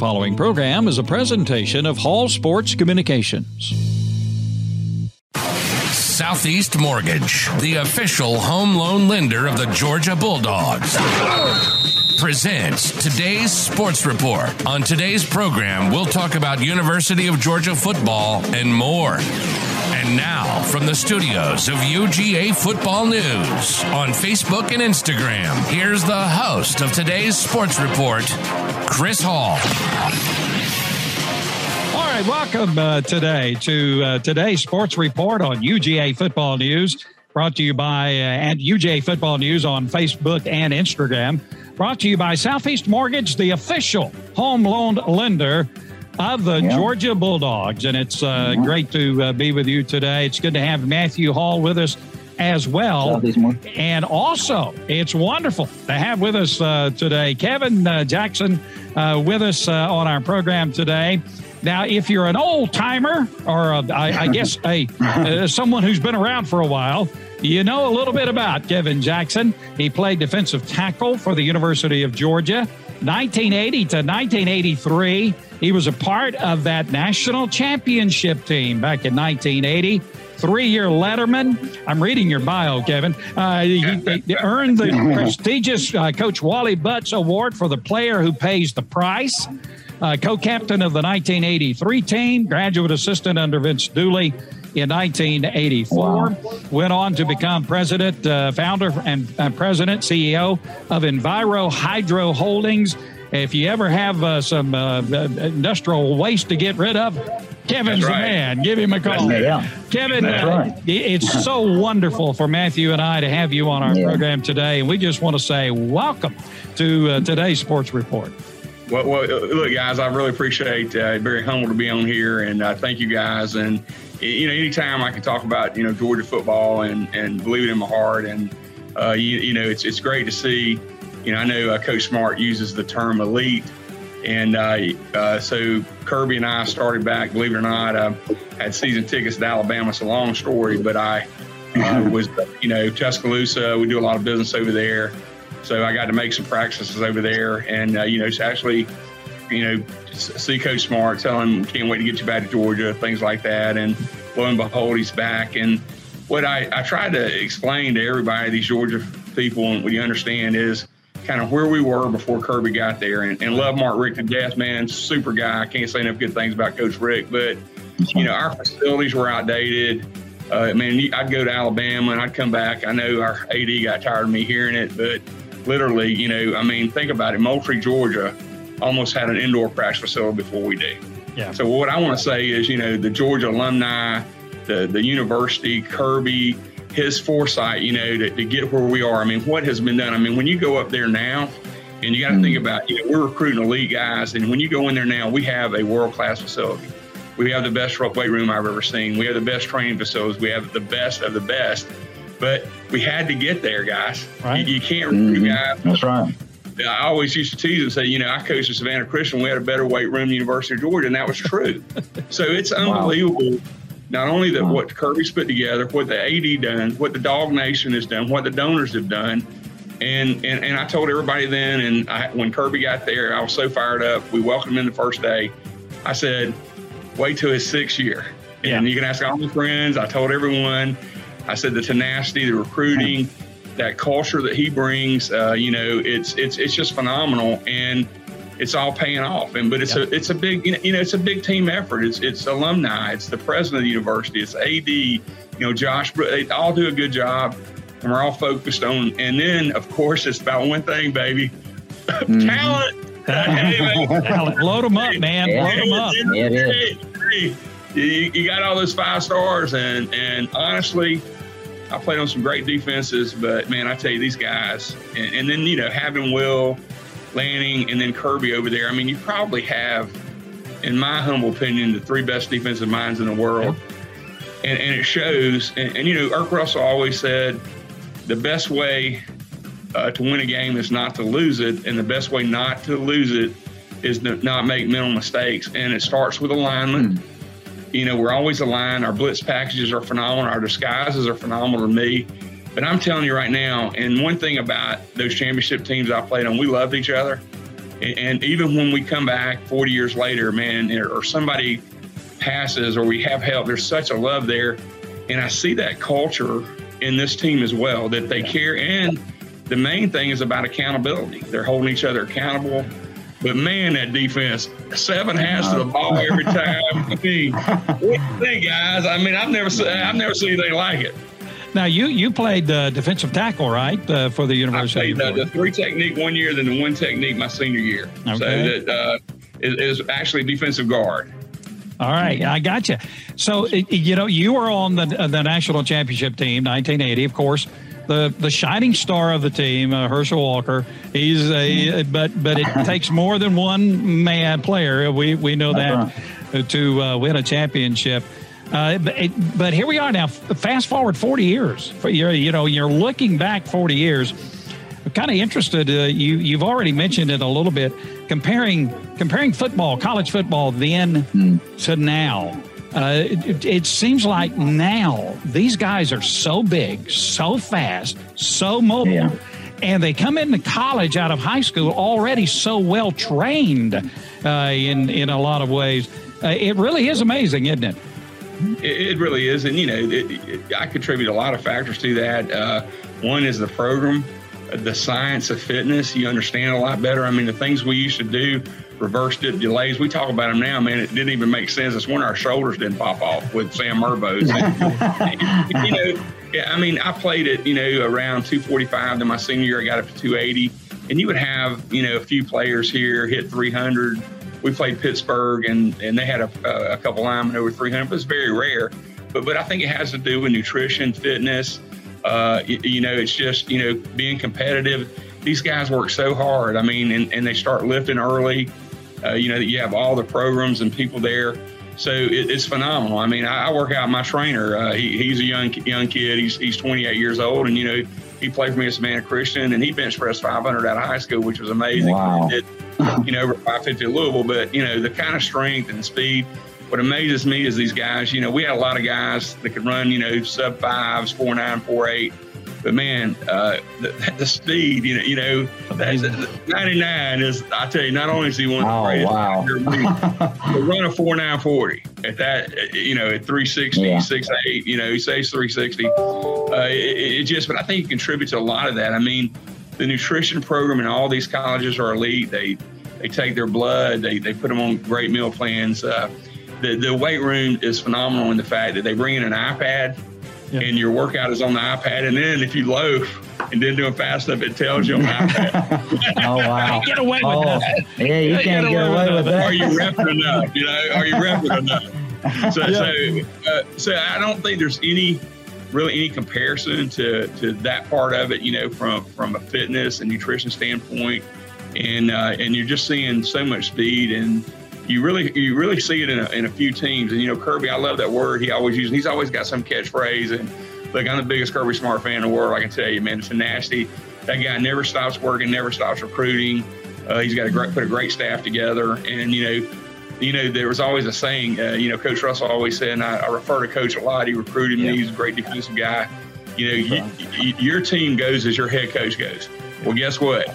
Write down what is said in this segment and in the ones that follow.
following program is a presentation of Hall Sports Communications. Southeast Mortgage, the official home loan lender of the Georgia Bulldogs, presents today's sports report. On today's program, we'll talk about University of Georgia football and more. And now, from the studios of UGA Football News on Facebook and Instagram, here's the host of today's sports report, Chris Hall. All right, welcome uh, today to uh, today's sports report on UGA Football News, brought to you by uh, at UGA Football News on Facebook and Instagram. Brought to you by Southeast Mortgage, the official home loan lender of the yeah. Georgia Bulldogs. And it's uh, yeah. great to uh, be with you today. It's good to have Matthew Hall with us as well. And also, it's wonderful to have with us uh, today Kevin uh, Jackson uh, with us uh, on our program today. Now, if you're an old timer, or a, I, I guess a uh, someone who's been around for a while, you know a little bit about Kevin Jackson. He played defensive tackle for the University of Georgia, 1980 to 1983. He was a part of that national championship team back in 1980 three year letterman. I'm reading your bio, Kevin. Uh, he, he, earned the prestigious uh, Coach Wally Butts Award for the player who pays the price uh, co captain of the 1983 team, graduate assistant under Vince Dooley in 1984. Wow. Went on to become president, uh, founder, and uh, president, CEO of Enviro Hydro Holdings. If you ever have uh, some uh, industrial waste to get rid of, Kevin's right. the man. Give him a call. Yeah. Kevin, uh, right. it's so wonderful for Matthew and I to have you on our yeah. program today. And we just want to say welcome to uh, today's Sports Report. Well, well, look, guys, I really appreciate. Uh, very humbled to be on here, and uh, thank you guys. And you know, anytime I can talk about you know Georgia football and and believe it in my heart, and uh, you, you know, it's it's great to see. You know, I know uh, Coach Smart uses the term elite, and uh, uh, so Kirby and I started back. Believe it or not, I had season tickets to Alabama. It's a long story, but I was you know Tuscaloosa. We do a lot of business over there. So I got to make some practices over there, and uh, you know, actually, you know, see Coach Smart, tell him can't wait to get you back to Georgia, things like that, and lo and behold, he's back. And what I, I tried to explain to everybody, these Georgia people, and what you understand is kind of where we were before Kirby got there, and, and love Mark Richt to death, man, super guy. I can't say enough good things about Coach Richt. but you know, our facilities were outdated. Uh, man, I'd go to Alabama and I'd come back. I know our AD got tired of me hearing it, but literally, you know, I mean, think about it. Moultrie, Georgia, almost had an indoor practice facility before we did. Yeah. So what I want to say is, you know, the Georgia alumni, the the university, Kirby, his foresight, you know, to, to get where we are. I mean, what has been done? I mean, when you go up there now, and you got to mm think about, you know, we're recruiting elite guys, and when you go in there now, we have a world class facility. We have the best weight room I've ever seen. We have the best training facilities. We have the best of the best but we had to get there, guys. Right. You, you can't mm-hmm. guys. That's right. I always used to tease and say, you know, I coached at Savannah Christian. We had a better weight room than University of Georgia, and that was true. so it's unbelievable. Wow. Not only that wow. what Kirby's put together, what the AD done, what the Dog Nation has done, what the donors have done, and and, and I told everybody then, and I, when Kirby got there, I was so fired up. We welcomed him in the first day. I said, wait till his sixth year, yeah. and you can ask all my friends. I told everyone. I said the tenacity, the recruiting, that culture that he brings. Uh, you know, it's it's it's just phenomenal, and it's all paying off. And but it's a it's a big you know it's a big team effort. It's it's alumni, it's the president of the university, it's AD, you know, Josh. They all do a good job, and we're all focused on. And then of course it's about one thing, baby, mm-hmm. talent. talent. Load them up, man. Load them up. Yeah, it is you, you got all those five stars, and and honestly, I played on some great defenses, but man, I tell you, these guys, and, and, then you know having Will, Lanning, and then Kirby over there. I mean, you probably have, in my humble opinion, the three best defensive minds in the world, and, and it shows. And, and, you know, Erk Russell always said, the best way uh, to win a game is not to lose it, and the best way not to lose it is to not make mental mistakes. And it starts with alignment. Mm you know, we're always aligned. Our blitz packages are phenomenal. Our disguises are phenomenal to me. But I'm telling you right now, and one thing about those championship teams I played on, we loved each other. And, and even when we come back 40 years later, man, or somebody passes or we have help, there's such a love there. And I see that culture in this team as well that they care. And the main thing is about accountability. They're holding each other accountable. But man, that defense, seven hands to the ball every time. I mean, what do you guys? I mean, I've never seen, I've never seen anything like it. Now you you played uh, defensive tackle, right, uh, for the University? I played the, the, three technique one year, then the one technique my senior year. Okay. So that uh, is, is actually defensive guard. All right, I got you. So you know you were on the the national championship team, 1980, of course. The, the shining star of the team, uh, Herschel Walker. He's a but but it takes more than one man player. We we know that to uh, win a championship. Uh, but, but, here we are now. Fast forward 40 years. You're, you know, you're looking back 40 years. I'm kind of interested. Uh, you you've already mentioned it a little bit. Comparing comparing football, college football, then mm. to now. Uh, it, it, seems like now these guys are so big, so fast, so mobile. Yeah. And they come into college out of high school already so well trained uh, in in a lot of ways. Uh, it really is amazing, isn't it? It, really is, and you know, it, it, I contribute a lot of factors to that. Uh, one is the program, the science of fitness. You understand a lot better. I mean, the things we used to do, reverse dip delays. We talk about them now, man. It didn't even make sense. It's when our shoulders didn't pop off with Sam Merbo's. you know, yeah, I mean, I played it, you know, around 245. Then my senior year, I got up to 280, and you would have, you know, a few players here hit 300 we played Pittsburgh and, and they had a, a couple linemen over 300, but it's very rare. But, but I think it has to do with nutrition, fitness. Uh, you, you, know, it's just, you know, being competitive. These guys work so hard. I mean, and, and they start lifting early. Uh, you know, you have all the programs and people there. So it, it's phenomenal. I mean, I, I work out my trainer. Uh, he, he's a young young kid. He's, he's 28 years old. And, you know, he played for me as a man Christian and he bench pressed 500 out of high school, which was amazing. Wow. Did, you know, over 550 at Louisville. But, you know, the kind of strength and speed. What amazes me is these guys, you know, we had a lot of guys that could run, you know, sub fives, four nine, four eight. But man, uh, the, the, speed, you know, you know, 99 is, I tell you, not only is he one of the greatest, wow. but run a four nine forty at that, you know, at 360, yeah. six eight, you know, he says 360. Uh, it, it just, but I think he contributes a lot of that. I mean, the nutrition program in all these colleges are elite. They they take their blood, they, they put them on great meal plans. Uh, the, the weight room is phenomenal in the fact that they bring in an iPad yeah. and your workout is on the iPad. And then if you loaf and didn't do it fast enough, it tells you on the iPad. oh, wow. get away with oh, that. Yeah, you can't get, get away, with, that. Are you repping enough? You know, are you repping enough? So, yeah. so, uh, so I don't think there's any really any comparison to, to that part of it, you know, from, from a fitness and nutrition standpoint. And, uh, and you're just seeing so much speed and you really, you really see it in a, in a few teams. And, you know, Kirby, I love that word he always uses. He's always got some catchphrase. And look, I'm the biggest Kirby Smart fan in the world. I can tell you, man, it's a nasty. That guy never stops working, never stops recruiting. Uh, he's got a great, put a great staff together. And, you know, you know, there was always a saying, uh, you know, Coach Russell always said, and I, I, refer to Coach a lot. He recruited me. He's a great defensive guy. You know, you, you, your team goes as your head coach goes. Well, guess what?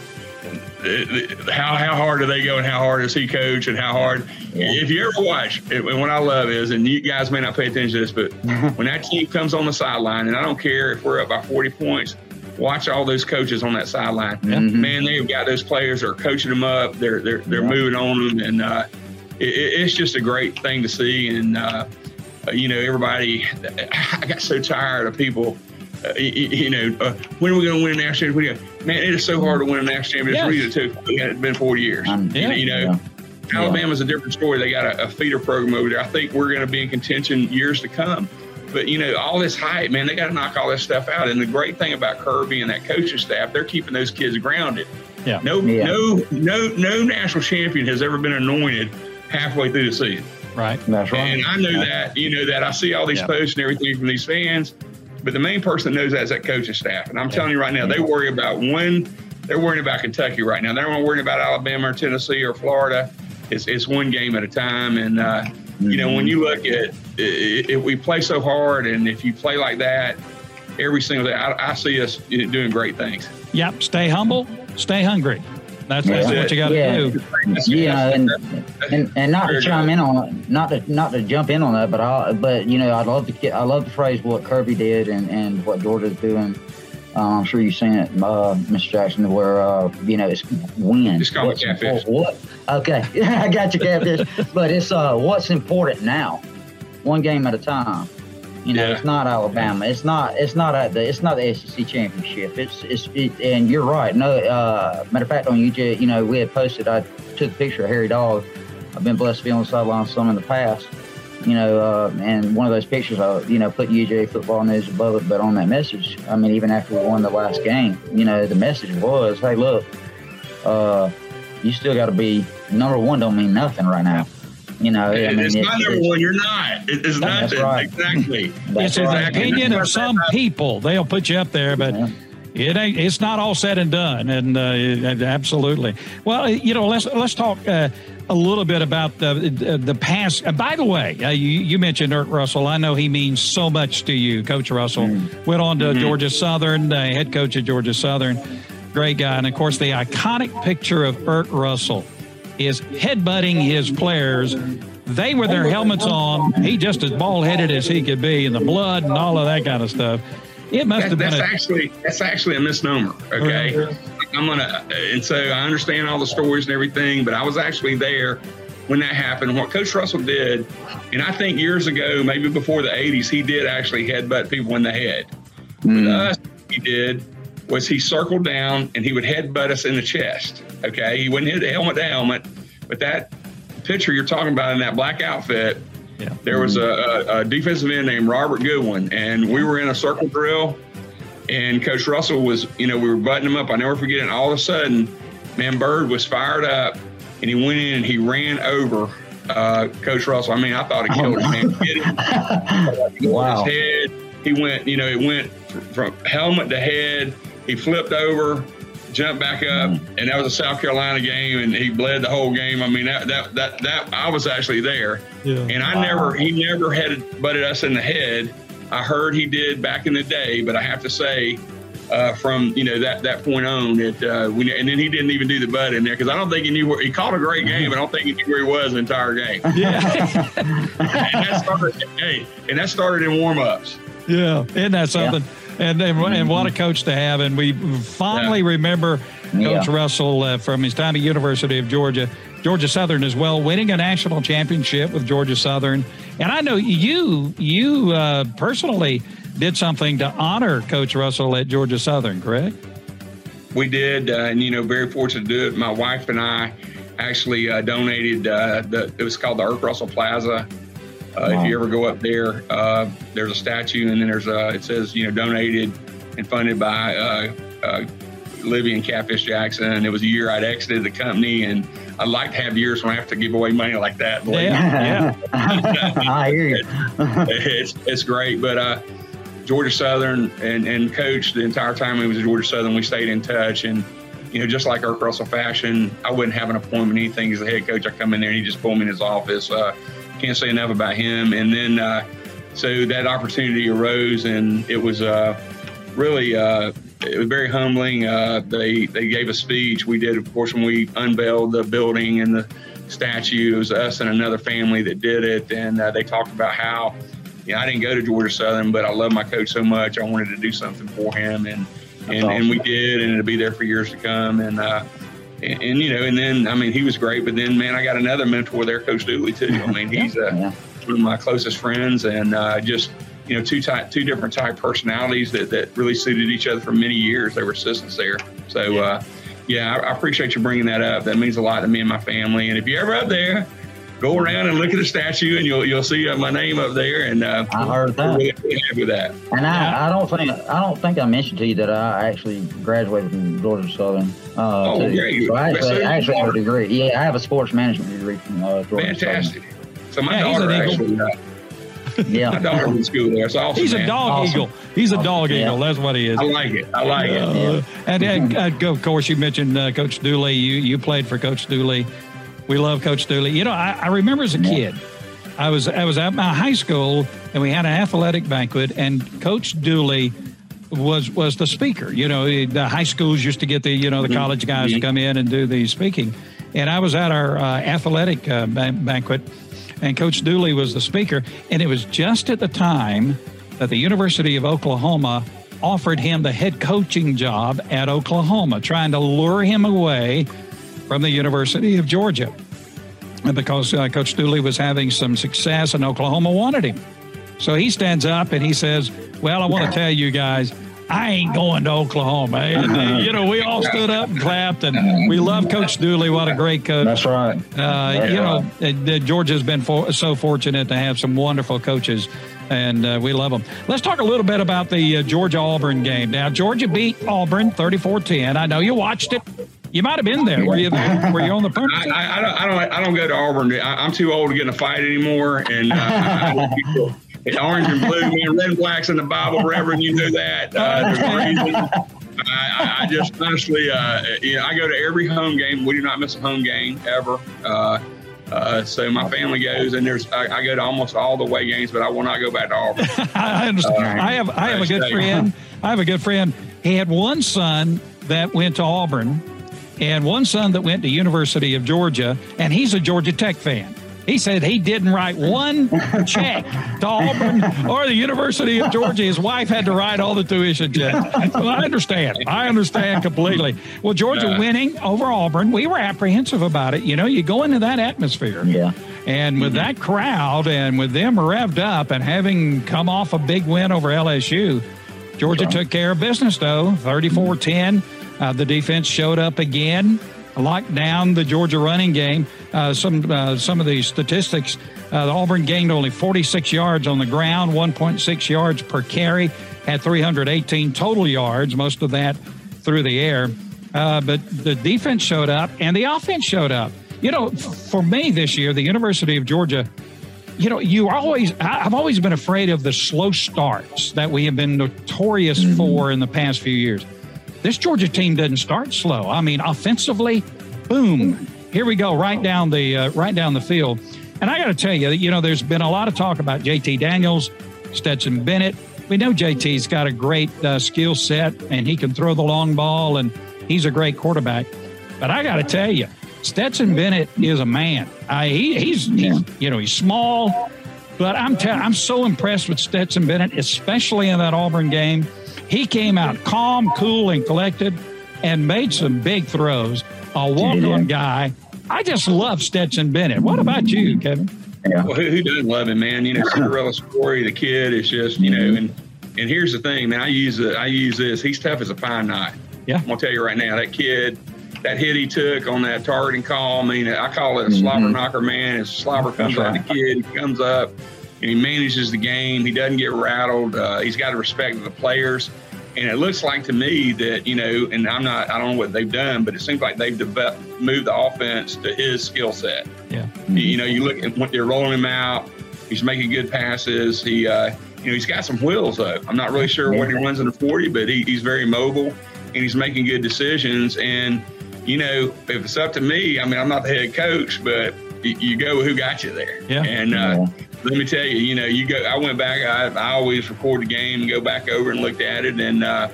How how hard do they go, and how hard does he coach, and how hard? Yeah. If you ever watch, and what I love is, and you guys may not pay attention to this, but when that team comes on the sideline, and I don't care if we're up by 40 points, watch all those coaches on that sideline. Mm-hmm. Man, they've got those players that are coaching them up. They're they're they're yeah. moving on them, and uh, it, it's just a great thing to see. And, uh, you know, everybody, I got so tired of people. Uh, you, you, know, uh, when are we going to win a national championship? Man, it is so hard to win a national championship. Yes. It took. It's been four years. Um, yeah, you know, yeah. Alabama's a different story. They got a, a feeder program over there. I think we're going to be in contention years to come. But you know, all this hype, man, they got to knock all this stuff out. And the great thing about Kirby and that coaching staff, they're keeping those kids grounded. Yeah. No, yeah. no, no, no national champion has ever been anointed halfway through the season. Right. That's right. And I know that, you know, that I see all these yeah. posts and everything from these fans, but the main person that knows that is that coaching staff. And I'm telling you right now, they worry about when they're worrying about Kentucky right now. They're not worrying about Alabama or Tennessee or Florida. It's, it's one game at a time. And, uh, mm-hmm. you know, when you look at if we play so hard and if you play like that every single day, I, I see us doing great things. Yep. Stay humble, stay hungry. That's, that's Yeah. what you got to Yeah. do. Yeah, and, and and not to chime in on not to not to jump in on that, but I but you know I'd love to get- I love the phrase what Kirby did and and what Georgia's doing. Uh, I'm sure you've seen it, uh, Mr. Jackson, where uh, you know it's win. Just call me What's catfish. What? Okay, I got you, catfish. but it's uh, what's important now, one game at a time. You know, Yeah. it's not Alabama. It's not. It's not at the. It's not the SEC championship. It's. It's. It, and you're right. No. Uh, matter of fact, on UJ, you know, we had posted. I took a picture of Hairy Dawg. I've been blessed to be on the sideline some in the past. You know, uh, and one of those pictures, I, you know, put UGA football news above it. But on that message, I mean, even after we won the last game, you know, the message was, "Hey, look, uh, you still got to be number one. Don't mean nothing right now. You know, I mean, it's it- not number one. You're not. It- It's That's nothing. right. Exactly. That's It's an right. opinion of some people. They'll put you up there, but Yeah. it ain't. It's not all said and done. And uh, it- absolutely. Well, you know, let's let's talk uh, a little bit about the the past. Uh, by the way, uh, you, you mentioned Erk Russell. I know he means so much to you, Coach Russell. Went on to Georgia Southern, uh, head coach at Georgia Southern. Great guy, and of course, the iconic picture of Erk Russell is headbutting his players. They were their helmets on. He just as bald headed as he could be, and the blood and all of that kind of stuff. It must That, have been that's a actually that's actually a misnomer. Okay, uh-huh. I'm gonna and so I understand all the stories and everything, but I was actually there when that happened. What Coach Russell did, and I think years ago, maybe before the '80s, he did actually headbutt people in the head. With hmm. us, he did was he circled down and he would headbutt us in the chest. Okay, he wouldn't hit the helmet to helmet, but that picture you're talking about in that black outfit, Yeah. there was a, a, defensive end named Robert Goodwin, and we were in a circle drill, and Coach Russell was, you know, we were buttoning him up. I never forget it. And all of a sudden, man, Bird was fired up, and he went in and he ran over uh, Coach Russell. I mean, I thought he killed him. Man. Him. Wow. His head. He went, you know, it went from helmet to head. He flipped over, jumped back up, and that was a South Carolina game, and he bled the whole game. I mean, that that that, that I was actually there, Yeah. and I never, he never had butted us in the head. I heard he did back in the day, but I have to say, uh, from you know that that point on, that uh, we, and then he didn't even do the butt in there because I don't think he knew where he called a great game, but I don't think he knew where he was the entire game. Yeah. and that started, hey, and that started in warm ups. Yeah, isn't that something? And, and and what a coach to have. And we fondly remember Coach Yeah. Russell uh, from his time at University of Georgia, Georgia Southern as well, winning a national championship with Georgia Southern. And I know you you uh, personally did something to honor Coach Russell at Georgia Southern, correct? We did, uh, and you know, very fortunate to do it. My wife and I actually uh, donated. Uh, the it was called the Erk Russell Plaza. Uh, If you ever go up there, uh, there's a statue, and then there's a. It says you know donated and funded by uh, uh, Livy and Catfish Jackson. It was a year I'd exited the company, and I'd like to have years when I have to give away money like that. Me. Yeah, I hear you. it's it's great. But uh, Georgia Southern and and coach the entire time he was at Georgia Southern, we stayed in touch. And you know, just like Erk Russell fashion, I wouldn't have an appointment, anything as a head coach. I come in there and he just pulled me in his office. Uh, can't say enough about him. And then uh, so that opportunity arose, and it was uh, really. Uh, it was very humbling. Uh, they they gave a speech. We did, of course, when we unveiled the building and the statue. It was us and another family that did it, and uh, they talked about how, you know, I didn't go to Georgia Southern, but I love my coach so much. I wanted to do something for him, and and, and we did, and it'll be there for years to come. And, uh, and and you know, and then I mean, he was great, but then man, I got another mentor there, Coach Dooley too. I mean, he's uh, Yeah. one of my closest friends, and uh, just you know, two type, two different type personalities that, that really suited each other for many years. They were assistants there, so uh, yeah, I, I appreciate you bringing that up. That means a lot to me and my family. And if you're ever up there, go around and look at the statue, and you'll you'll see uh, my name up there. And uh, I heard that. really happy with that. And I, I don't think I don't think I mentioned to you that I actually graduated from Georgia Southern. Uh, Oh, too. great. So I So actually, you I actually have a are. degree. Yeah, I have a sports management degree from uh, Georgia Fantastic. So my Yeah, daughter an actually, uh, Southern. my Yeah. daughter went to school there. It's awesome. he's a dog Awesome. eagle. He's a dog Yeah. eagle. That's what he is. I like it. I like it. Uh, and, and uh, of course, you mentioned uh, Coach Dooley. You you played for Coach Dooley. We love Coach Dooley. You know, I, I remember as a kid, I was I was at my high school and we had an athletic banquet, and Coach Dooley was was the speaker. You know, the high schools used to get the you know the mm-hmm. college guys mm-hmm. to come in and do the speaking. And I was at our uh, athletic uh, banquet, and Coach Dooley was the speaker. And it was just at the time that the University of Oklahoma offered him the head coaching job at Oklahoma, trying to lure him away from the University of Georgia. And because uh, Coach Dooley was having some success and Oklahoma wanted him. So he stands up and he says, Well, I want to tell you guys, I ain't going to Oklahoma. And, uh, you know, we all stood up and clapped, and we love Coach Dooley. What a great coach. That's right. Uh, That's you know. Georgia's been for, so fortunate to have some wonderful coaches, and uh, we love them. Let's talk a little bit about the uh, Georgia Auburn game. Now, Georgia beat Auburn 34 10. I know you watched it. You might have been there. Were you there? Were you on the premises? I, I, don't, I, don't. I don't go to Auburn. I, am too old to get in a fight anymore, and uh, orange and blue, man, red and black's in the Bible, Reverend. You know that. Uh, I, I, just honestly, uh, you know, I go to every home game. We do not miss a home game ever. Uh, uh, so my family goes, and there's I, I, go to almost all the away games, but I will not go back to Auburn. I understand. I have I have a good friend. I have a good friend. He had one son that went to Auburn, and one son that went to University of Georgia, and he's a Georgia Tech fan. He said he didn't write one check to Auburn or the University of Georgia. His wife had to write all the tuition checks. Well, I understand. I understand completely. Well, Georgia winning over Auburn, we were apprehensive about it. You know, you go into that atmosphere. Yeah. And with mm-hmm. that crowd and with them revved up and having come off a big win over LSU, Georgia took care of business, though, 34 10. Uh, the defense showed up again locked down the Georgia running game. Uh, some uh, some of the statistics: uh, the Auburn gained only 46 yards on the ground, 1.6 yards per carry, had 318 total yards, most of that through the air. Uh, but the defense showed up, and the offense showed up. You know, for me this year, the University of Georgia. You know, you always, I've always been afraid of the slow starts that we have been notorious mm-hmm. for in the past few years this Georgia team doesn't start slow. I mean, offensively, boom, here we go, right down the uh, right down the field. And I got to tell you, you know, there's been a lot of talk about JT Daniels, Stetson Bennett. We know JT's got a great uh, skill set and he can throw the long ball and he's a great quarterback. But I got to tell you, Stetson Bennett is a man. I, he, he's, he's, you know, he's small, but I'm te- I'm so impressed with Stetson Bennett, especially in that Auburn game. He came out calm, cool, and collected and made some big throws. A walk on guy. I just love Stetson Bennett. What about you, Kevin? Yeah. Well, who, who doesn't love him, man? You know, Cinderella story, the kid is just, you know, and and here's the thing, man. I use it. I use this. He's tough as a pine knot. Yeah. I'm gonna tell you right now, that kid, that hit he took on that targeting call. I mean, I call it a slobber mm-hmm. knocker, man. His slobber comes right. out the kid. He comes up and he manages the game. He doesn't get rattled. Uh, he's got to respect the players. And it looks like to me that, you know, and I'm not, I don't know what they've done, but it seems like they've developed, moved the offense to his skill set. Yeah. You know, you look at what they're rolling him out. He's making good passes. He, uh, you know, he's got some wheels though. I'm not really sure when he runs in the 40, but he, he's very mobile and he's making good decisions. And, you know, if it's up to me, I mean, I'm not the head coach, but you, you go with who got you there. Yeah. And, uh, let me tell you, you know, you go. I went back. I, I always record the game and go back over and looked at it, and uh,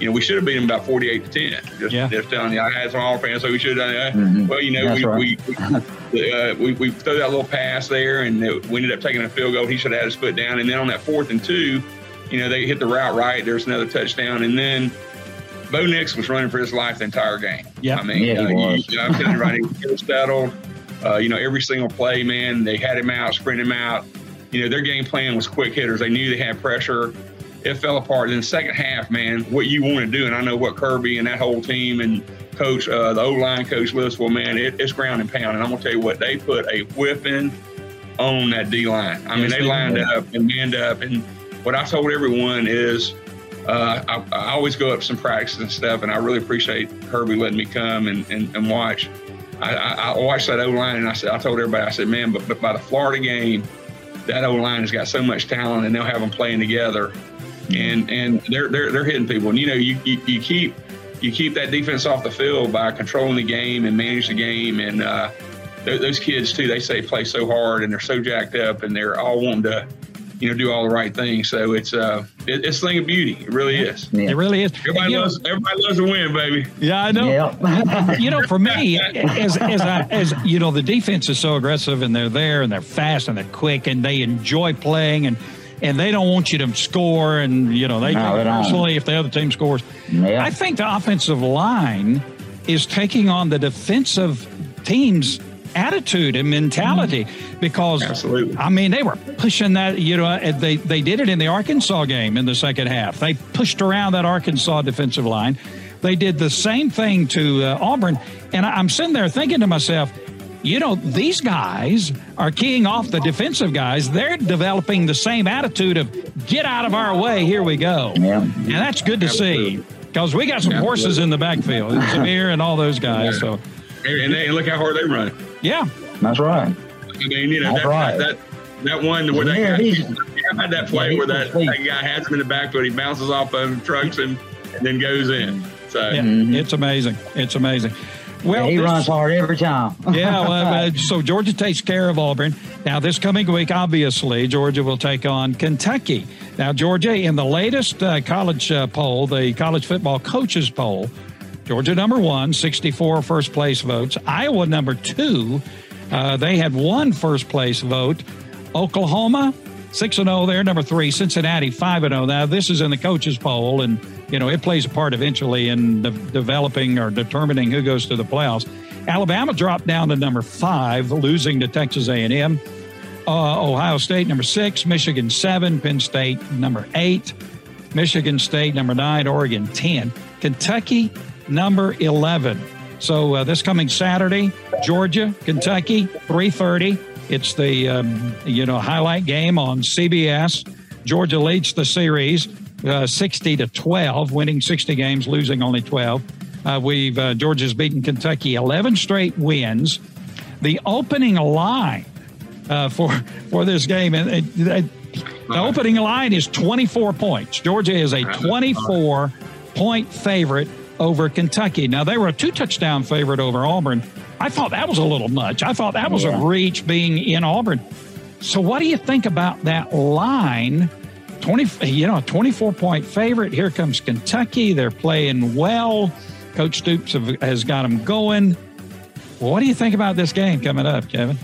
you know, we should have beat them about forty-eight to ten. Just, yeah. just telling you, I had some all fans, so we should have done that. Mm-hmm. Well, you know, we, right. we, we, uh, we, we threw that little pass there, and it, we ended up taking a field goal. He should have had his foot down, and then on that fourth and two, you know, they hit the route right. There's another touchdown, and then. Bo Nix was running for his life the entire game. Yeah, I mean, yeah, uh, you, you know, I'm telling you right, he was settled. Uh, you know, every single play, man, they had him out, sprint him out you know, their game plan was quick hitters. They knew they had pressure. It fell apart. In the second half, man, what you want to do, and I know what Kirby and that whole team and coach, uh, the O line coach Liswell, man, it, it's ground and pound. And I'm gonna tell you what, they put a whipping on that D line. I mean, they lined up and manned up. And what I told everyone is, uh, I, I, always go up some practices and stuff, and I really appreciate Kirby letting me come and, and, and watch. I, I, I, watched that O line, and I said, I told everybody, I said, man, but, but by the Florida game, that O line has got so much talent, and they'll have them playing together, and and they're they're they're hitting people. And you know, you, you, you keep you keep that defense off the field by controlling the game and manage the game. And uh, those kids too, they say play so hard and they're so jacked up, and they're all wanting to you know, do all the right things. So it's uh, it, it's a thing of beauty. It really is. Yeah. It really is. Everybody You know- loves everybody loves to win, baby. Yeah, I know. Yeah. you know, for me, as as, I, as you know, the defense is so aggressive and they're there and they're fast and they're quick and they enjoy playing and and they don't want you to score and you know they No, take they it don't. personally if the other team scores. Yeah. I think the offensive line is taking on the defensive team's attitude and mentality because Absolutely. I mean they were pushing that you know they they did it in the Arkansas game in the second half. They pushed around that Arkansas defensive line. They did the same thing to uh, Auburn and I- I'm sitting there thinking to myself you know, these guys are keying off the defensive guys. They're developing the same attitude of get out of our way, here we go. Yeah. And that's good to see because we got some horses in the backfield, Zamir and all those guys. So, And, and, they, and look how hard they run. Yeah, That's right. I mean, you know, That's that, right. that that one where that guy, he's- I had that play yeah, where that, complete. that guy has him in the backfield, he bounces off of him, trucks him, and then goes in. So yeah it's amazing. It's amazing. Well, Mm-hmm. he this- runs hard every time. yeah, well, uh, so Georgia takes care of Auburn. Now, this coming week, obviously, Georgia will take on Kentucky. Now, Georgia, in the latest uh, college uh, poll, the college football coaches poll, Georgia number one, 64 first place votes. Iowa number two, uh, they had one first place vote. Oklahoma, 6 and 0 there, number three. Cincinnati, 5 and 0. Now, this is in the coaches poll, and, you know, it plays a part eventually in de- developing or determining who goes to the playoffs. Alabama dropped down to number five, losing to Texas A&M. Uh, Ohio State number six, Michigan seven, Penn State number eight, Michigan State number nine, Oregon ten, Kentucky number eleven. So uh, this coming Saturday, Georgia, Kentucky, three thirty. It's the um, you know highlight game on CBS. Georgia leads the series uh, sixty to twelve, winning sixty games, losing only twelve. Uh, we've uh, Georgia's beaten Kentucky eleven straight wins. The opening line uh, for for this game. And the opening line is 24 points. Georgia is a 24 point favorite over Kentucky. Now they were a two touchdown favorite over Auburn. I thought that was a little much. I thought that was a reach being in Auburn. So what do you think about that line? 20, you know, a 24 point favorite. Here comes Kentucky. They're playing well. Coach Stoops have, has got them going. What do you think about this game coming up, Kevin?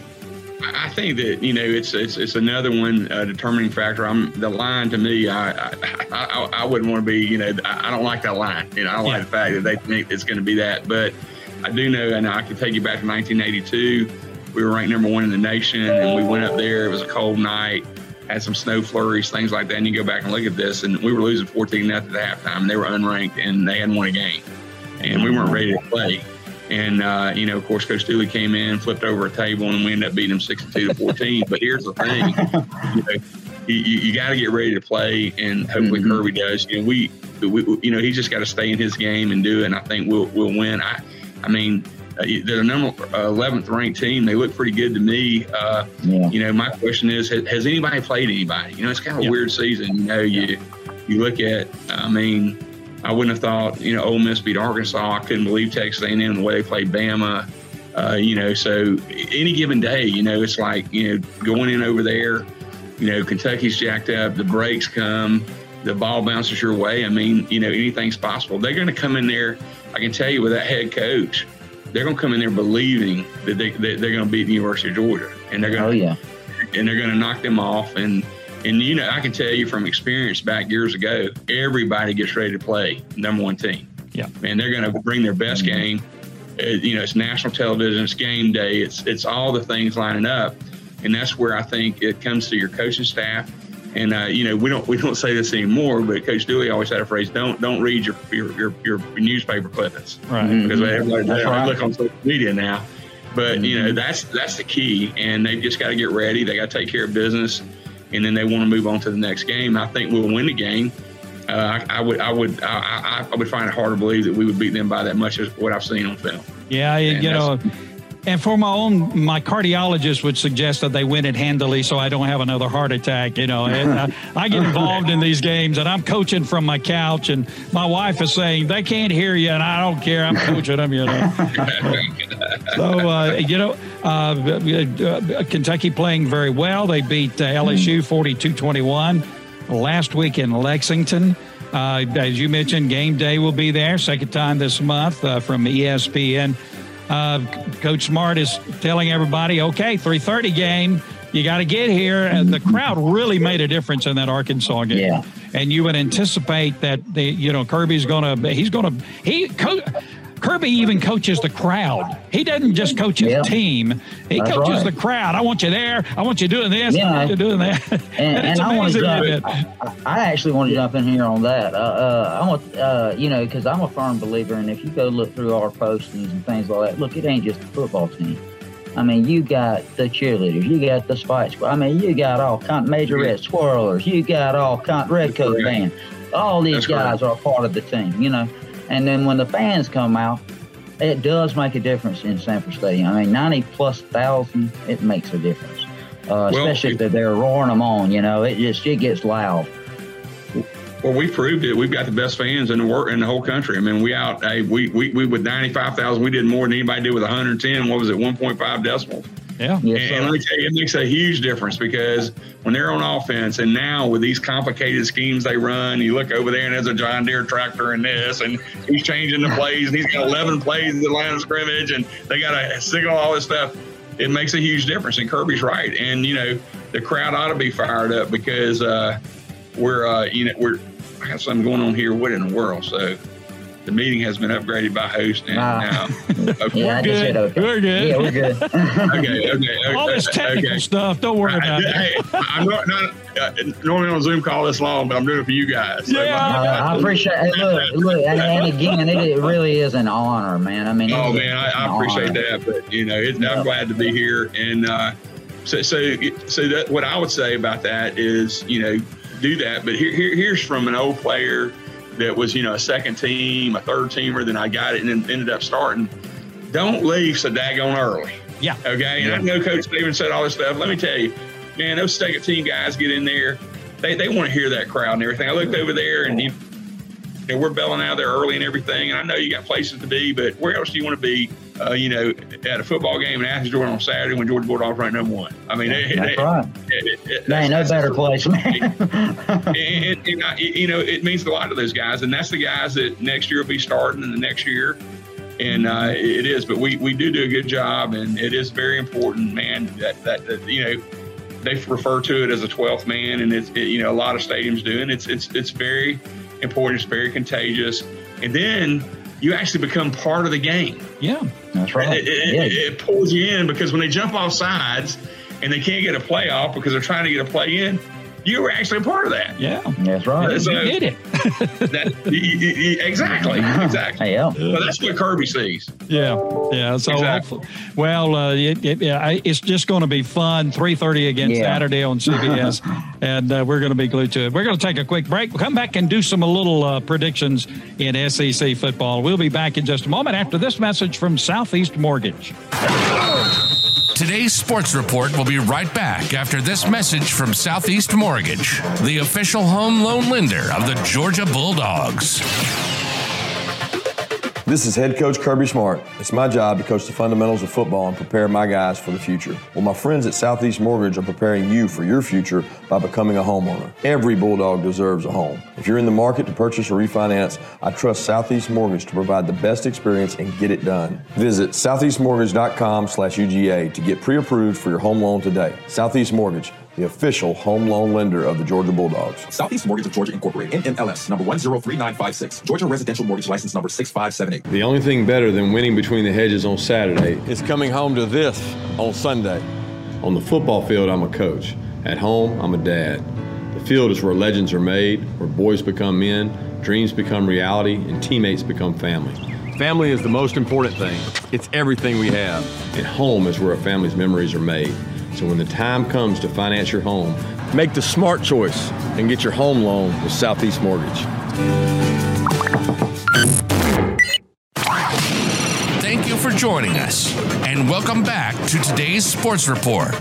I think that you know it's it's, it's another one uh, determining factor. I'm the line to me. I I, I, I wouldn't want to be you know I, I don't like that line. You know I don't Yeah. like the fact that they think it's going to be that. But I do know, and I can take you back to 1982. We were ranked number one in the nation, and we went up there. It was a cold night, had some snow flurries, things like that. And you go back and look at this, and we were losing 14 nothing at halftime. And They were unranked, and they hadn't won a game, and we weren't ready to play. And uh, you know, of course, Coach Dooley came in, flipped over a table, and we ended up beating them sixty-two to fourteen. but here's the thing: you know, you, you, got to get ready to play, and hopefully Mhm. Kirby does. You know, we, we, you know, he's just got to stay in his game and do it. And I think we'll we'll win. I, I mean, uh, they're the number eleventh ranked team. They look pretty good to me. Uh, Yeah. you know, my question is, has, has anybody played anybody? You know, it's kind of a Yeah. weird season. You know, you you look at, I mean, I wouldn't have thought, you know, Ole Miss beat Arkansas. I couldn't believe Texas A&M the way they played Bama. Uh, you know, so any given day, you know, it's like, you know, going in over there, you know, Kentucky's jacked up, the breaks come, the ball bounces your way. I mean, you know, anything's possible. They're going to come in there. I can tell you with that head coach, they're going to come in there believing that they, that they're going to beat the University of Georgia, and they're going to, Oh yeah. and they're going to knock them off. And and you know, I can tell you from experience back years ago, everybody gets ready to play number one team. Yeah. and they're going to bring their best game. Uh, you know, it's national television, it's game day, it's it's all the things lining up, and that's where I think it comes to your coaching staff. And uh, you know, we don't we don't say this anymore, but Coach Dooley always had a phrase: "Don't don't read your your your, your newspaper clippings." Right. Mhm. because everybody That's they right. look on social media now. But you know that's that's the key, and they've just got to get ready. They got to take care of business, and then they want to move on to the next game. I think we'll win the game. Uh, I, I would I would I, I, I would find it hard to believe that we would beat them by that much as what I've seen on film. Yeah, And you know, and for my own, my cardiologist would suggest that they win it handily, so I don't have another heart attack. You know, and uh, I get involved in these games, and I'm coaching from my couch, and my wife is saying they can't hear you, and I don't care. I'm coaching them. You know. so uh, you know, uh, Kentucky playing very well. They beat uh, LSU 42-21 last week in Lexington. Uh, as you mentioned, game day will be there, second time this month uh, from ESPN. Uh, Coach Smart is telling everybody, okay, 3:30 game. You got to get here. And the crowd really made a difference in that Arkansas game. Yeah. And you would anticipate that the you know Kirby's going to he's going to he. Co- Kirby even coaches the crowd. He doesn't just coach his Yeah. team. He That's coaches right. the crowd. I want you there. I want you doing this. I want you doing that. And, it's and I want to jump. isn't? I, I actually want to jump in here on that. Uh, uh, I want, uh, you know, because I'm a firm believer, and if you go look through our postings and things like that, look, it ain't just the football team. I mean, you got the cheerleaders, you got the spike squad. I mean, you got all kind major red swirlers, you got all kind red coat band. All these That's guys correct. are a part of the team, you know. And then when the fans come out, it does make a difference in Sanford Stadium. I mean, 90 plus thousand, it makes a difference. Uh, Well, especially if they're roaring them on, you know, it just it gets loud. Well, we proved it. We've got the best fans in the world in the whole country. I mean, we out. Hey, we we, we with ninety five thousand, we did more than anybody did with one hundred ten. What was it? One point five decibels. Yeah. And, sir. and let me tell you, it makes a huge difference because when they're on offense, and now with these complicated schemes they run, you look over there and there's a John Deere tractor and this, and he's changing the plays, and he's got 11 plays in the line of scrimmage, and they got to signal all this stuff. It makes a huge difference, and Kirby's right. And you know, the crowd ought to be fired up because uh, we're, uh, you know, we're I got something going on here. What in the world? So. The meeting has been upgraded by host, and Ah. now okay, Yeah, I just said okay. We're good. Yeah, we're good. okay, okay, All this technical okay. stuff. Don't worry about it. Hey, I'm not, not uh, normally on a Zoom call this long, but I'm doing it for you guys. So Yeah. my- Uh, I appreciate it. Look, look, and, and again, it, it really is an honor, man. I mean, Oh is man, I, I appreciate honor. that. But you know, it, Yeah. I'm glad to be here. And uh, so, so, so that what I would say about that is, you know, do that. But here, here here's from an old player that was, you know, a second team, a third teamer. Then I got it and then ended up starting. Don't leave so daggone early. Yeah. Okay. And I know Coach Stevens said all this stuff. Let me tell you, man, those second team guys get in there. They, they want to hear that crowd and everything. I looked over there and you know, we're belling out there early and everything. And I know you got places to be, but where else do you want to be? Uh, you know, at a football game in Athens, Georgia on Saturday when Georgia Bulldogs ranked number one. I mean, it, That's it, right. it, it, There ain't no better place, man. and, and, I, you know, it means a lot to those guys, and that's the guys that next year will be starting in the next year. And uh, it is, but we, we do do a good job, and it is very important, man. That, that, that you know, they refer to it as a 12th man, and it's it, you know a lot of stadiums do, and it's it's it's very important. It's very contagious, and then you actually become part of the game. Yeah. That's right. It, it, Yeah. it, it pulls you in because when they jump off sides and they can't get a playoff because they're trying to get a play in, you were actually a part of that. Yeah. That's right. So- You did it. That y- y- y- exactly, exactly. Yeah. Well, that's what Kirby sees. Yeah, yeah. So, Exactly. well, uh, it, it, yeah, I- it's just going to be fun. Three thirty again Yeah. Saturday on CBS, and uh, we're going to be glued to it. We're going to take a quick break. We'll come back and do some a little uh, predictions in SEC football. We'll be back in just a moment after this message from Southeast Mortgage. Today's sports report will be right back after this message from Southeast Mortgage, the official home loan lender of the Georgia Bulldogs. This is head coach Kirby Smart. It's my job to coach the fundamentals of football and prepare my guys for the future. Well, my friends at Southeast Mortgage are preparing you for your future by becoming a homeowner. Every Bulldog deserves a home. If you're in the market to purchase or refinance, I trust Southeast Mortgage to provide the best experience and get it done. Visit southeastmortgage.com slash UGA to get pre-approved for your home loan today. Southeast Mortgage, the official home loan lender of the Georgia Bulldogs. Southeast Mortgage of Georgia Incorporated, NMLS, number 103956, Georgia Residential Mortgage License number 6578. The only thing better than winning between the hedges on Saturday is coming home to this on Sunday. On the football field, I'm a coach. At home, I'm a dad. The field is where legends are made, where boys become men, dreams become reality, and teammates become family. Family is the most important thing. It's everything we have. And home is where a family's memories are made. So when the time comes to finance your home, make the smart choice and get your home loan with Southeast Mortgage. Thank you for joining us. And welcome back to today's Sports Report.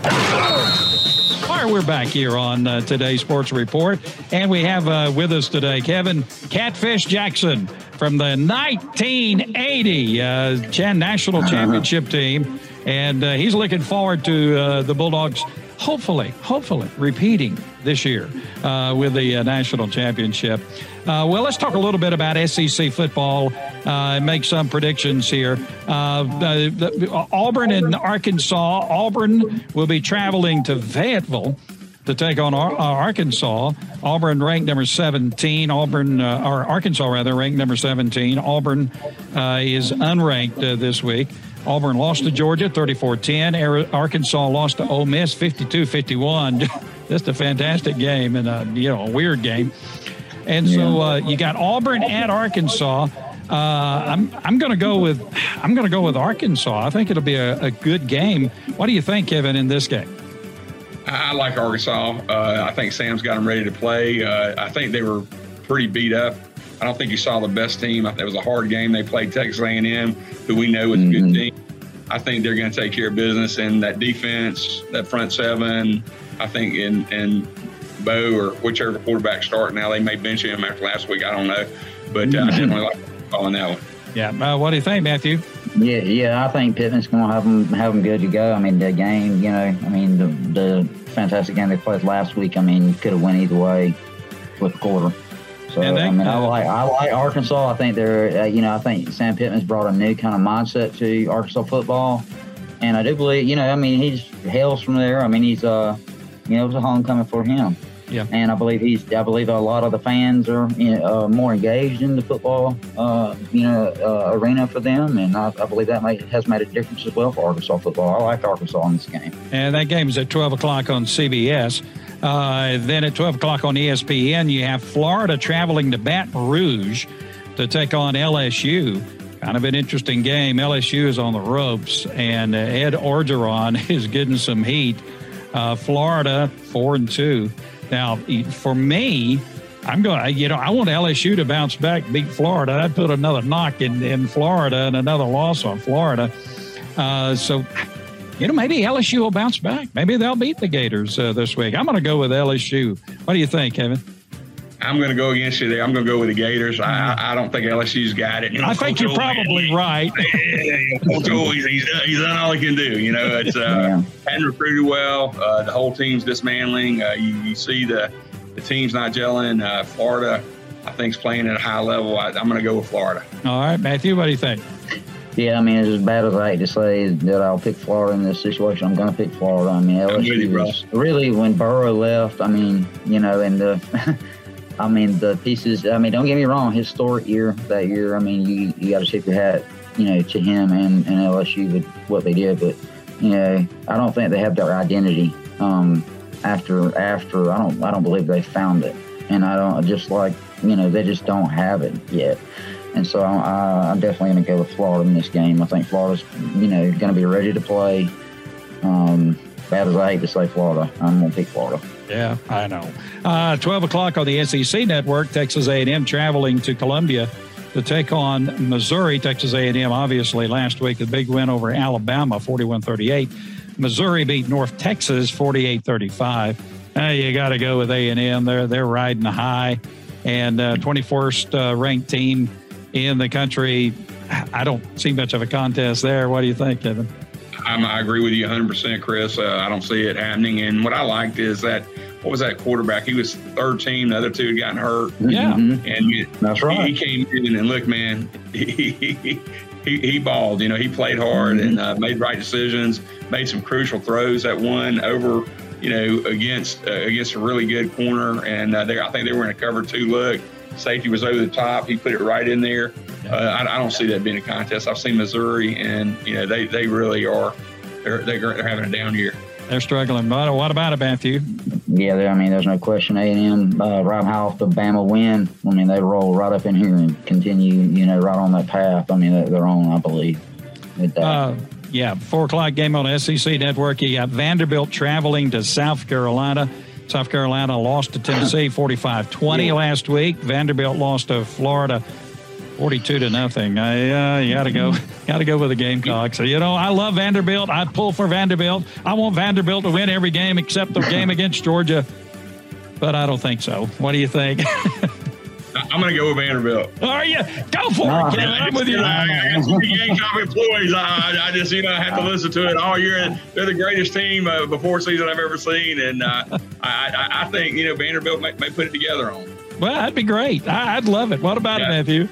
All right, we're back here on uh, today's Sports Report. And we have uh, with us today Kevin Catfish Jackson from the 1980 uh, Chan National Championship team. And uh, he's looking forward to uh, the Bulldogs hopefully, hopefully repeating this year uh, with the uh, national championship. Uh, well, let's talk a little bit about SEC football uh, and make some predictions here. Uh, the, Auburn and Arkansas. Auburn will be traveling to Fayetteville to take on Ar- Arkansas. Auburn ranked number 17. Auburn, uh, or Arkansas rather, ranked number 17. Auburn is unranked this week. Auburn lost to Georgia 34 10. Arkansas lost to Ole Miss 52 51. Just a fantastic game and a, you know, a weird game. And so uh, you got Auburn at Arkansas. Uh, I'm I'm going to go with I'm going to go with Arkansas. I think it'll be a, a, good game. What do you think, Kevin, in this game? I like Arkansas. Uh, I think Sam's got them ready to play. Uh, I think they were pretty beat up I don't think you saw the best team. It was a hard game. They played Texas A&M, who we know is a good mm-hmm. team. I think they're going to take care of business. And that defense, that front seven, I think in in Bo or whichever quarterback start now, they may bench him after last week. I don't know, but uh, I mm-hmm. definitely like calling that one. Yeah. Uh, what do you think, Matthew? Yeah, yeah. I think Pittman's going to have them have them good to go. I mean, the game, you know, I mean, the the fantastic game they played last week. I mean, you could have went either way with the quarter. So I mean, I like I like Arkansas. I think they're uh, you know I think Sam Pittman's brought a new kind of mindset to Arkansas football, and I do believe you know I mean he's hails from there. I mean he's uh you know it was a homecoming for him. Yeah. And I believe he's I believe a lot of the fans are uh, more engaged in the football uh, you know uh, arena for them, and I, I believe that may, has made a difference as well for Arkansas football. I like Arkansas in this game. And that game is at twelve o'clock on CBS. Uh, then at 12 o'clock on ESPN, you have Florida traveling to Baton Rouge to take on LSU. Kind of an interesting game. LSU is on the ropes, and uh, Ed Orgeron is getting some heat. Uh, Florida, four and two. Now, for me, I'm going. You know, I want LSU to bounce back, beat Florida. I'd put another knock in in Florida and another loss on Florida. Uh, so you know, maybe LSU will bounce back. Maybe they'll beat the Gators uh, this week. I'm going to go with LSU. What do you think, Kevin? I'm going to go against you there. I'm going to go with the Gators. I, I don't think LSU's got it. You know, I think you're probably man, right. Coach he's, he's, he's, done all he can do. You know, it's uh, yeah. hadn't recruited well. Uh, the whole team's dismantling. Uh, you, you, see the the team's not gelling. Uh, Florida, I think, is playing at a high level. I, I'm going to go with Florida. All right, Matthew, what do you think? Yeah, I mean, it's as bad as I hate to say that I'll pick Florida in this situation. I'm going to pick Florida. I mean, LSU was really when Burrow left. I mean, you know, and the, I mean, the pieces. I mean, don't get me wrong, historic year that year. I mean, you you got to tip your hat, you know, to him and, and LSU with what they did. But you know, I don't think they have their identity um, after after. I don't I don't believe they found it, and I don't just like you know they just don't have it yet. And so I, am definitely going to go with Florida in this game. I think Florida's, you know, going to be ready to play. Um, bad as I hate to say Florida, I'm going to pick Florida. Yeah, I know. Uh, 12 o'clock on the SEC network, Texas A&M traveling to Columbia to take on Missouri. Texas A&M, obviously, last week, a big win over Alabama, 41-38. Missouri beat North Texas, 48-35. Uh, you got to go with A&M. They're, they're riding high. And uh, 21st uh, ranked team in the country. I don't see much of a contest there. What do you think, Kevin? I'm, i agree with you 100%, Chris. Uh, I don't see it happening. And what I liked is that what was that quarterback? He was third team. The other two had gotten hurt. Yeah, mm-hmm. and he, that's right. He, he, came in and look, man, he he, he, he balled. You know, he played hard mm-hmm. and uh, made right decisions. Made some crucial throws that won over. You know, against uh, against a really good corner, and uh, they, I think they were in a cover two look Safety was over the top. He put it right in there. Uh, I, I, don't see that being a contest. I've seen Missouri, and you know they, they really are they're, they're having a down year. They're struggling. But what about it, Matthew? Yeah, I mean, there's no question. A and M uh, right high off the Bama win. I mean, they roll right up in here and continue, you know, right on that path. I mean, they're on, I believe. Uh, yeah, four o'clock game on SEC Network. You got Vanderbilt traveling to South Carolina. South Carolina lost to Tennessee 45 20 last week. Vanderbilt lost to Florida Forty-two to nothing. I uh, you got to go, got to go with the Gamecocks. You know, I love Vanderbilt. I pull for Vanderbilt. I want Vanderbilt to win every game except the game against Georgia, but I don't think so. What do you think? I'm going to go with Vanderbilt. Are you? Go for no, it, Kevin. I'm with you. I, I got some Gamecock employees. I, I, just, you know, I have to listen to it all year. They're the greatest team uh, before season I've ever seen, and uh, I, I, think you know Vanderbilt may, may, put it together on. Well, that'd be great. I, would love it. What about yeah. it, Matthew?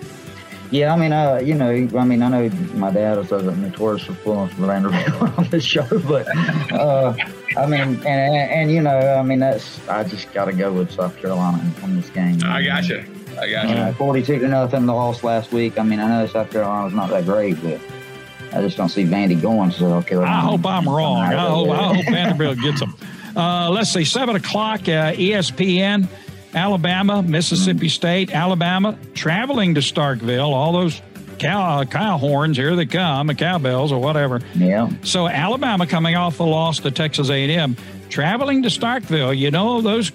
Yeah, I mean, uh, you know, I mean, I know my dad is a notorious for pulling from Vanderbilt on this show, but uh, I mean, and, and, and, you know, I mean, that's I just got to go with South Carolina on this game. I got you. I got you. Uh, Forty-two to nothing, the loss last week. I mean, I know South Carolina's not that great, but I just don't see Vandy going South Carolina. I hope I'm wrong. I hope, I hope Vanderbilt gets them. Uh, let's see, seven o'clock, uh, ESPN. Alabama, Mississippi mm. State, Alabama, traveling to Starkville, all those cow, uh, cow horns, here they come, the cowbells or whatever. Yeah. So Alabama coming off the loss to Texas A&M, traveling to Starkville, you know, those,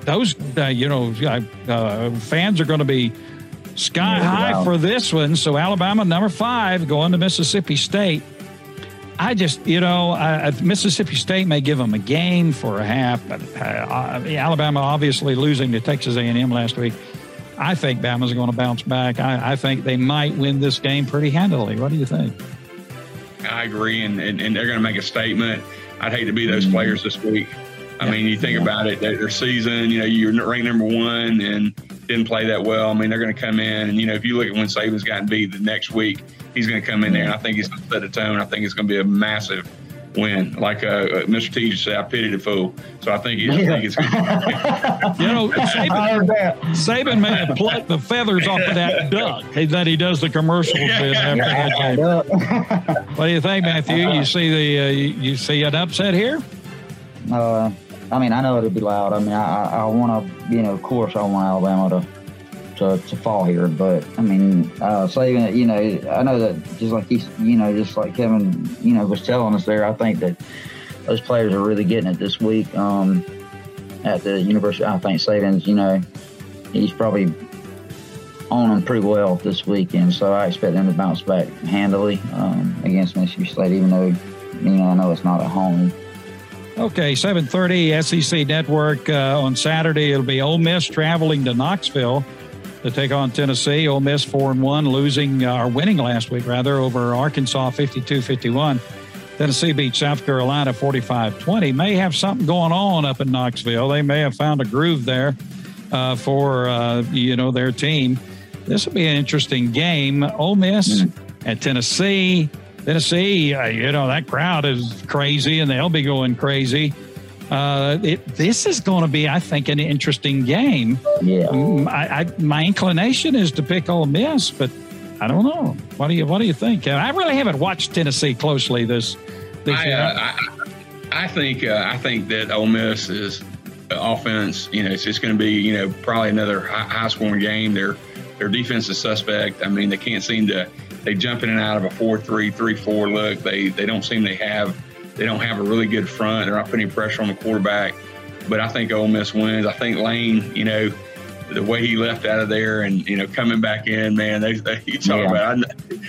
those, uh, you know, uh, uh fans are going to be sky high for this one. So Alabama, number five, going to Mississippi State. I just, you know, uh, Mississippi State may give them a game for a half, but uh, uh Alabama obviously losing to Texas A&M last week. I think Bama's going to bounce back. I, I, think they might win this game pretty handily. What do you think? I agree, and, and, and they're going to make a statement. I'd hate to be those mm-hmm. players this week. I yeah. mean, you think yeah. about it, their season, you know, you're ranked number one and didn't play that well. I mean, they're going to come in, and, you know, if you look at when Saban's gotten beat the next week – he's going to come in there, and I think he's going to set a tone. I think it's going to be a massive win. Like uh, uh Mr. T said, I pity the fool. So I think, he, I think it's. Going to You know, Saban, Saban may have plucked the feathers off of that duck that he does the commercials with after that game. what do you think, Matthew? You see the uh, you see an upset here? Uh, I mean, I know it'll be loud. I mean, I, I, I want to, you know, of course, I want Alabama to to, to fall here. But I mean, uh, Saban you know, I know that just like he's, you know, just like Kevin, you know, was telling us there, I think that those players are really getting it this week um, at the University. I think Saban's, you know, he's probably on them pretty well this weekend. So I expect them to bounce back handily um, against Mississippi State, even though, you know, I know it's not at home. Okay, 7:30 SEC Network uh, on Saturday. It'll be Ole Miss traveling to Knoxville to take on Tennessee. Ole Miss four and one, losing uh, or winning last week rather over Arkansas 52-51. Tennessee beat South Carolina 45-20. May have something going on up in Knoxville. They may have found a groove there uh, for uh, you know their team. This will be an interesting game. Ole Miss mm-hmm. at Tennessee. Tennessee, uh, you know that crowd is crazy, and they'll be going crazy. Uh, it, this is going to be, I think, an interesting game. Yeah. Mm, I, I, my inclination is to pick Ole Miss, but I don't know. What do you What do you think? I really haven't watched Tennessee closely this. this I, uh, I, I, think uh, I think that Ole Miss is offense. You know, it's just going to be you know probably another high, high scoring game. Their their defense is suspect. I mean, they can't seem to. They jump in and out of a four-three, three-four look. They they don't seem they have they don't have a really good front. They're not putting pressure on the quarterback. But I think Ole Miss wins. I think Lane, you know, the way he left out of there and you know coming back in, man, they, they you talk yeah. about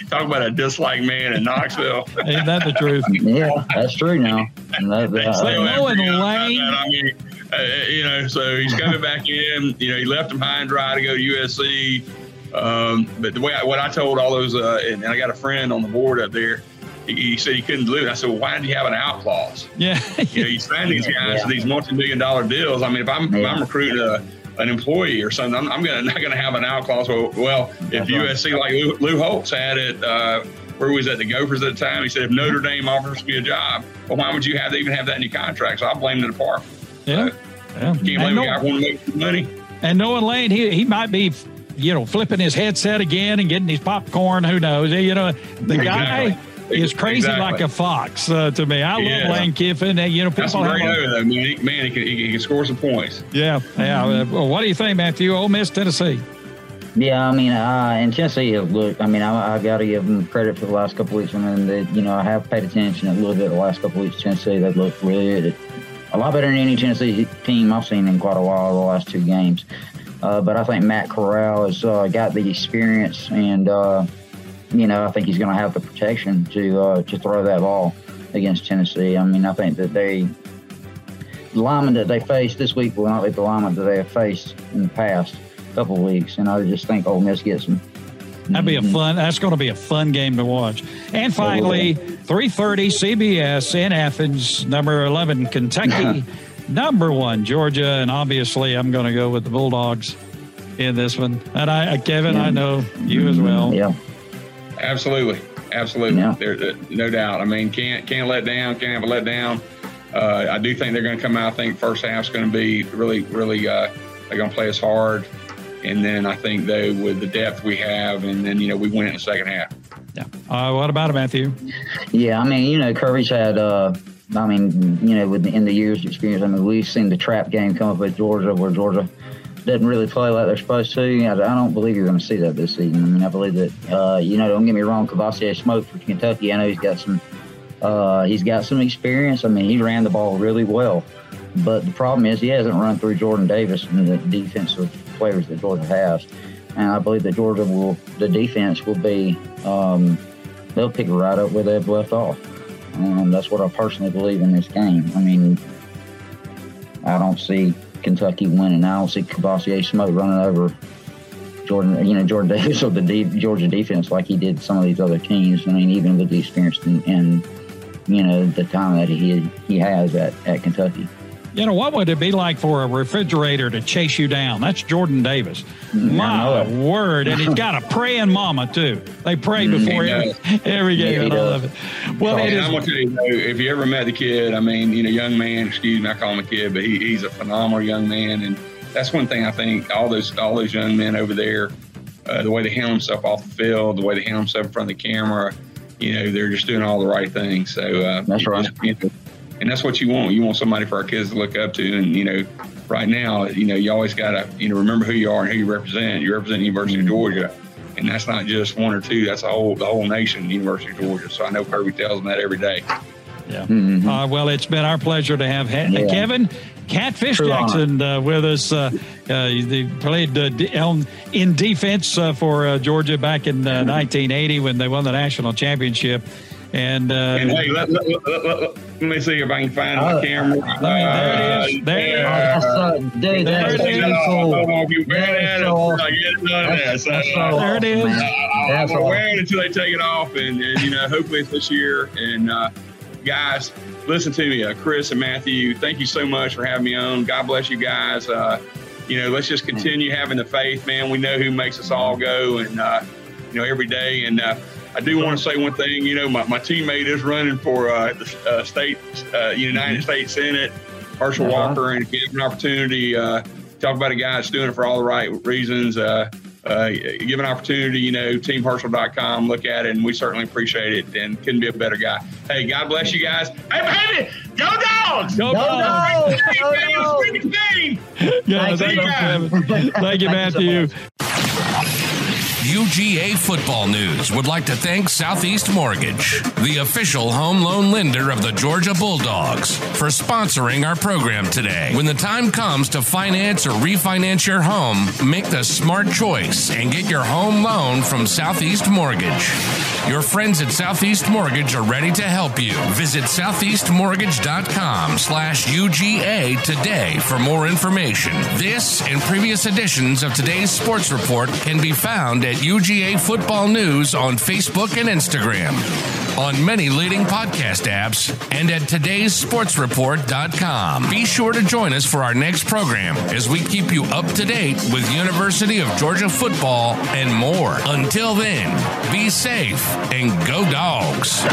talk about a dislike man in Knoxville. Ain't that the truth? yeah, that's true now. That, that, so knowing Lane, I mean, uh, you know, so he's coming back in. You know, he left him high and dry to go to USC. Um, but the way I, what I told all those, uh, and, and I got a friend on the board up there he said he couldn't do it. I said, well, why did you have an out clause? Yeah. you know, you sign these guys yeah. these multi-million dollar deals. I mean, if I'm, if I'm recruiting a, an employee or something, I'm, I'm gonna, not going to have an out clause. Well, well if USC, like Lou, Lou Holtz had it, uh, where was at the Gophers at the time, he said, if Notre Dame offers me a job, well, why would you have to even have that in your contract? So I blame the department. Yeah. So, yeah. Can't blame the guy want to make money. And knowing Lane, he, he might be you know, flipping his headset again and getting his popcorn. Who knows? You know, the guy, is crazy exactly. like a fox uh, to me. I yeah. love Lane Kiffin. You know, people That's great over though. Man, man he, can, he can score some points. Yeah, yeah. Mm-hmm. Well, what do you think, Matthew? Ole Miss, Tennessee. Yeah, I mean, uh, and Tennessee look. I mean, I, I got to give them credit for the last couple weeks. I mean, they, you know, I have paid attention a little bit the last couple weeks. Tennessee, they look really. A lot better than any Tennessee team I've seen in quite a while. The last two games. Uh, but I think Matt Corral has uh, got the experience, and uh, you know I think he's going to have the protection to uh, to throw that ball against Tennessee. I mean I think that they the linemen that they faced this week will not be the linemen that they have faced in the past couple of weeks, and I just think Ole Miss gets them. That'd be a fun. That's going to be a fun game to watch. And finally, 3:30 CBS in Athens, number 11 Kentucky, number one Georgia, and obviously I'm going to go with the Bulldogs in this one. And I, Kevin, yeah. I know you as well. Yeah, absolutely, absolutely. Yeah. There, no doubt. I mean, can't can't let down. Can't have a let down. Uh, I do think they're going to come out. I think first half's going to be really, really. Uh, they're going to play us hard. And then I think though with the depth we have, and then you know we win in the second half. Yeah. Uh, what about it, Matthew? Yeah, I mean, you know, Kirby's had. I mean, you know, with in the years of experience, I mean, we've seen the trap game come up with Georgia, where Georgia doesn't really play like they're supposed to. I, don't believe you're going to see that this season. I mean, I believe that, uh, you know, don't get me wrong, Kavosiey smoked for Kentucky. I know he's got some, uh, he's got some experience. I mean, he ran the ball really well, but the problem is he hasn't run through Jordan Davis and the defensive players that Georgia has. And I believe that Georgia will, the defense will be, um, they'll pick right up where they've left off. And that's what I personally believe in this game. I mean, I don't see Kentucky winning. I don't see Kavosiey Smoke running over Jordan, you know, Jordan Davis or the deep Georgia defense like he did some of these other teams. I mean, even with the experience and, and you know the time that he he has at, at Kentucky. You know, what would it be like for a refrigerator to chase you down? That's Jordan Davis. My word. And he's got a praying mama, too. They pray mm, before every, every game, yeah, and I love it. Well, it is. I'm going to tell you, if you ever met the kid, I mean, you know, young man, excuse me, I call him a kid, but he, he's a phenomenal young man. And that's one thing I think all those, all those young men over there, uh, the way they handle themselves off the field, the way they handle themselves in front of the camera, you know, they're just doing all the right things. So, uh, that's right. Just, you know, and that's what you want. You want somebody for our kids to look up to. And you know, right now, you know, you always got to you know remember who you are and who you represent. You represent the University of Georgia, and that's not just one or two. That's the whole the whole nation, University of Georgia. So I know Kirby tells them that every day. Yeah. Mm-hmm. Uh, well, it's been our pleasure to have ha- yeah. Kevin Catfish True Jackson uh, with us. Uh, uh they played uh, in defense uh, for Georgia back in 1980 when they won the national championship. And, and hey, let, let, let, let me see if I can find my camera. Uh, there it is. There it is. Uh, dude, that's really cool. There it is. I'm going to wear it until they take it off, and, and you know, hopefully it's this year. And uh, guys, listen to me, uh, Chris and Matthew. Thank you so much for having me on. God bless you guys. Uh, you know, let's just continue having the faith, man. We know who makes us all go, and uh, you know, every day. And uh, I do want to say one thing. You know, my, my teammate is running for uh, the uh, state, uh, United States Senate, Herschel uh-huh. Walker, and give an opportunity. Uh, talk about a guy that's doing it for all the right reasons. Uh, uh, give an opportunity, you know, teamherschel.com, look at it, and we certainly appreciate it and couldn't be a better guy. Hey, God bless you guys. Hey, baby, go dogs! Go, go dogs! Go dogs! Yeah, thank you, Thank you, Matthew. UGA Football News would like to thank Southeast Mortgage, the official home loan lender of the Georgia Bulldogs, for sponsoring our program today. When the time comes to finance or refinance your home, make the smart choice and get your home loan from Southeast Mortgage. Your friends at Southeast Mortgage are ready to help you. Visit southeastmortgage.com slash UGA today for more information. This and previous editions of today's sports report can be found at UGA Football News on Facebook and Instagram, on many leading podcast apps, and at todaysportsreport.com. Be sure to join us for our next program as we keep you up to date with University of Georgia football and more. Until then, be safe and go dogs.